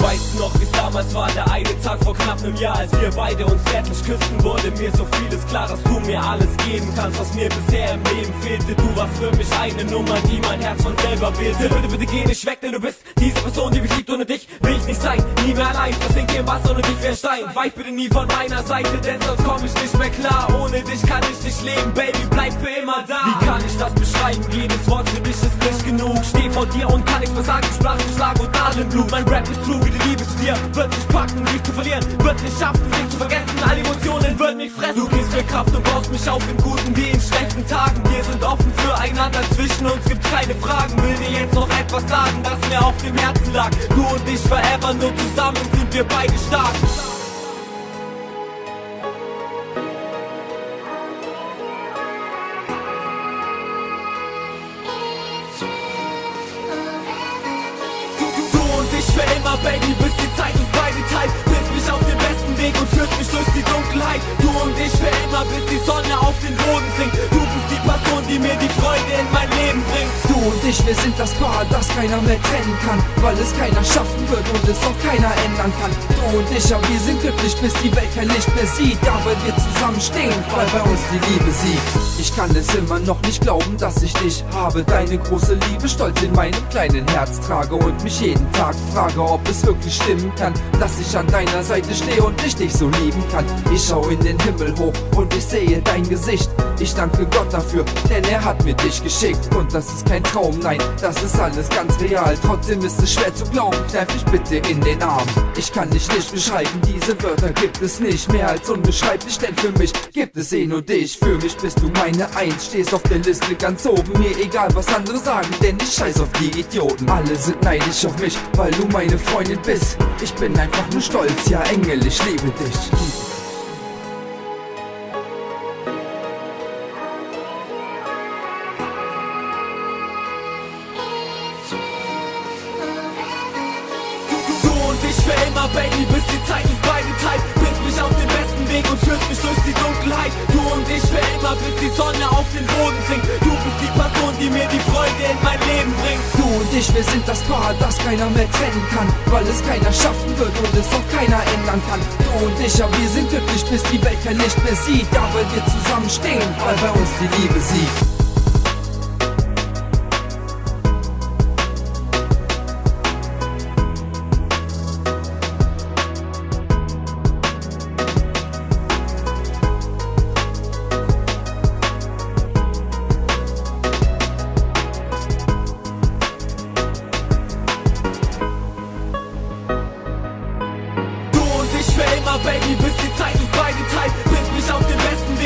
Weiß noch, ist Damals war der eine Tag vor knapp einem Jahr, als wir beide uns zärtlich küssten, wurde mir so vieles klar, dass du mir alles geben kannst, was mir bisher im Leben fehlte. Du warst für mich eine Nummer, die mein Herz von selber wählte. Bitte, bitte geh nicht weg, denn du bist diese Person, die mich liebt. Ohne dich will ich nicht sein, nie mehr allein. Versinke im Wasser, ohne dich wär Stein. Weich bitte nie von meiner Seite, denn sonst komm ich nicht mehr klar. Ohne dich kann ich nicht leben, Baby, bleib für immer da. Wie kann ich das beschreiben? Jedes Wort für dich ist nicht genug. Steh vor dir und kann nichts mehr sagen. Sprach Schlag und Adenblut. Mein Rap ist true wie die Liebe zu dir. Wird nicht packen, dich zu verlieren. Wird nicht schaffen, dich zu vergessen. Alle Emotionen würden mich fressen. Du gibst mir Kraft und baust mich auf in guten wie in schlechten Tagen. Wir sind offen füreinander. Zwischen uns gibt's keine Fragen. Will dir jetzt noch etwas sagen, das mir auf dem Herzen lag. Du und ich forever, nur zusammen sind wir beide stark. Baby, bis die die mir die Freude in mein Leben bringt. Du und ich, wir sind das Paar, das keiner mehr trennen kann, weil es keiner schaffen wird und es auch keiner ändern kann. Du und ich, ja, wir sind glücklich, bis die Welt kein Licht mehr sieht, da weil wir zusammenstehen, weil bei uns die Liebe siegt. Ich kann es immer noch nicht glauben, dass ich dich habe, deine große Liebe stolz in meinem kleinen Herz trage und mich jeden Tag frage, ob es wirklich stimmen kann, dass ich an deiner Seite stehe und ich dich so lieben kann. Ich schau in den Himmel hoch und ich sehe dein Gesicht. Ich danke Gott dafür, denn er hat mir dich geschickt. Und das ist kein Traum, nein, das ist alles ganz real. Trotzdem ist es schwer zu glauben, kneif mich bitte in den Arm. Ich kann dich nicht beschreiben, diese Wörter gibt es nicht mehr als unbeschreiblich, denn für mich gibt es eh nur dich. Für mich bist du meine Eins, stehst auf der Liste ganz oben. Mir egal, was andere sagen, denn ich scheiß auf die Idioten. Alle sind neidisch auf mich, weil du meine Freundin bist. Ich bin einfach nur stolz, ja Engel, ich liebe dich. Für immer, Baby, bis die Zeit uns beide teilt. Bringst mich auf den besten Weg und führst mich durch die Dunkelheit. Du und ich für immer, bis die Sonne auf den Boden sinkt. Du bist die Person, die mir die Freude in mein Leben bringt. Du und ich, wir sind das Paar, das keiner mehr trennen kann, weil es keiner schaffen wird und es auch keiner ändern kann. Du und ich, ja, wir sind glücklich, bis die Welt kein Licht mehr sieht, da weil wir zusammenstehen, weil bei uns die Liebe siegt.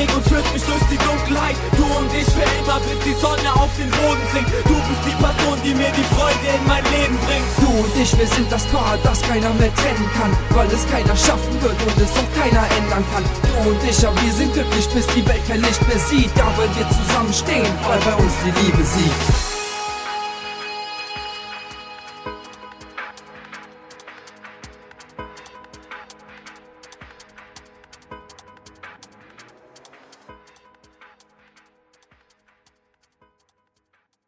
Weg und führst mich durch die Dunkelheit. Du und ich für immer, bis die Sonne auf den Boden sinkt. Du bist die Person, die mir die Freude in mein Leben bringt. Du und ich, wir sind das Paar, das keiner mehr trennen kann, weil es keiner schaffen wird und es auch keiner ändern kann. Du und ich, ja, wir sind glücklich, bis die Welt kein Licht mehr sieht, da weil wir zusammenstehen, weil bei uns die Liebe siegt.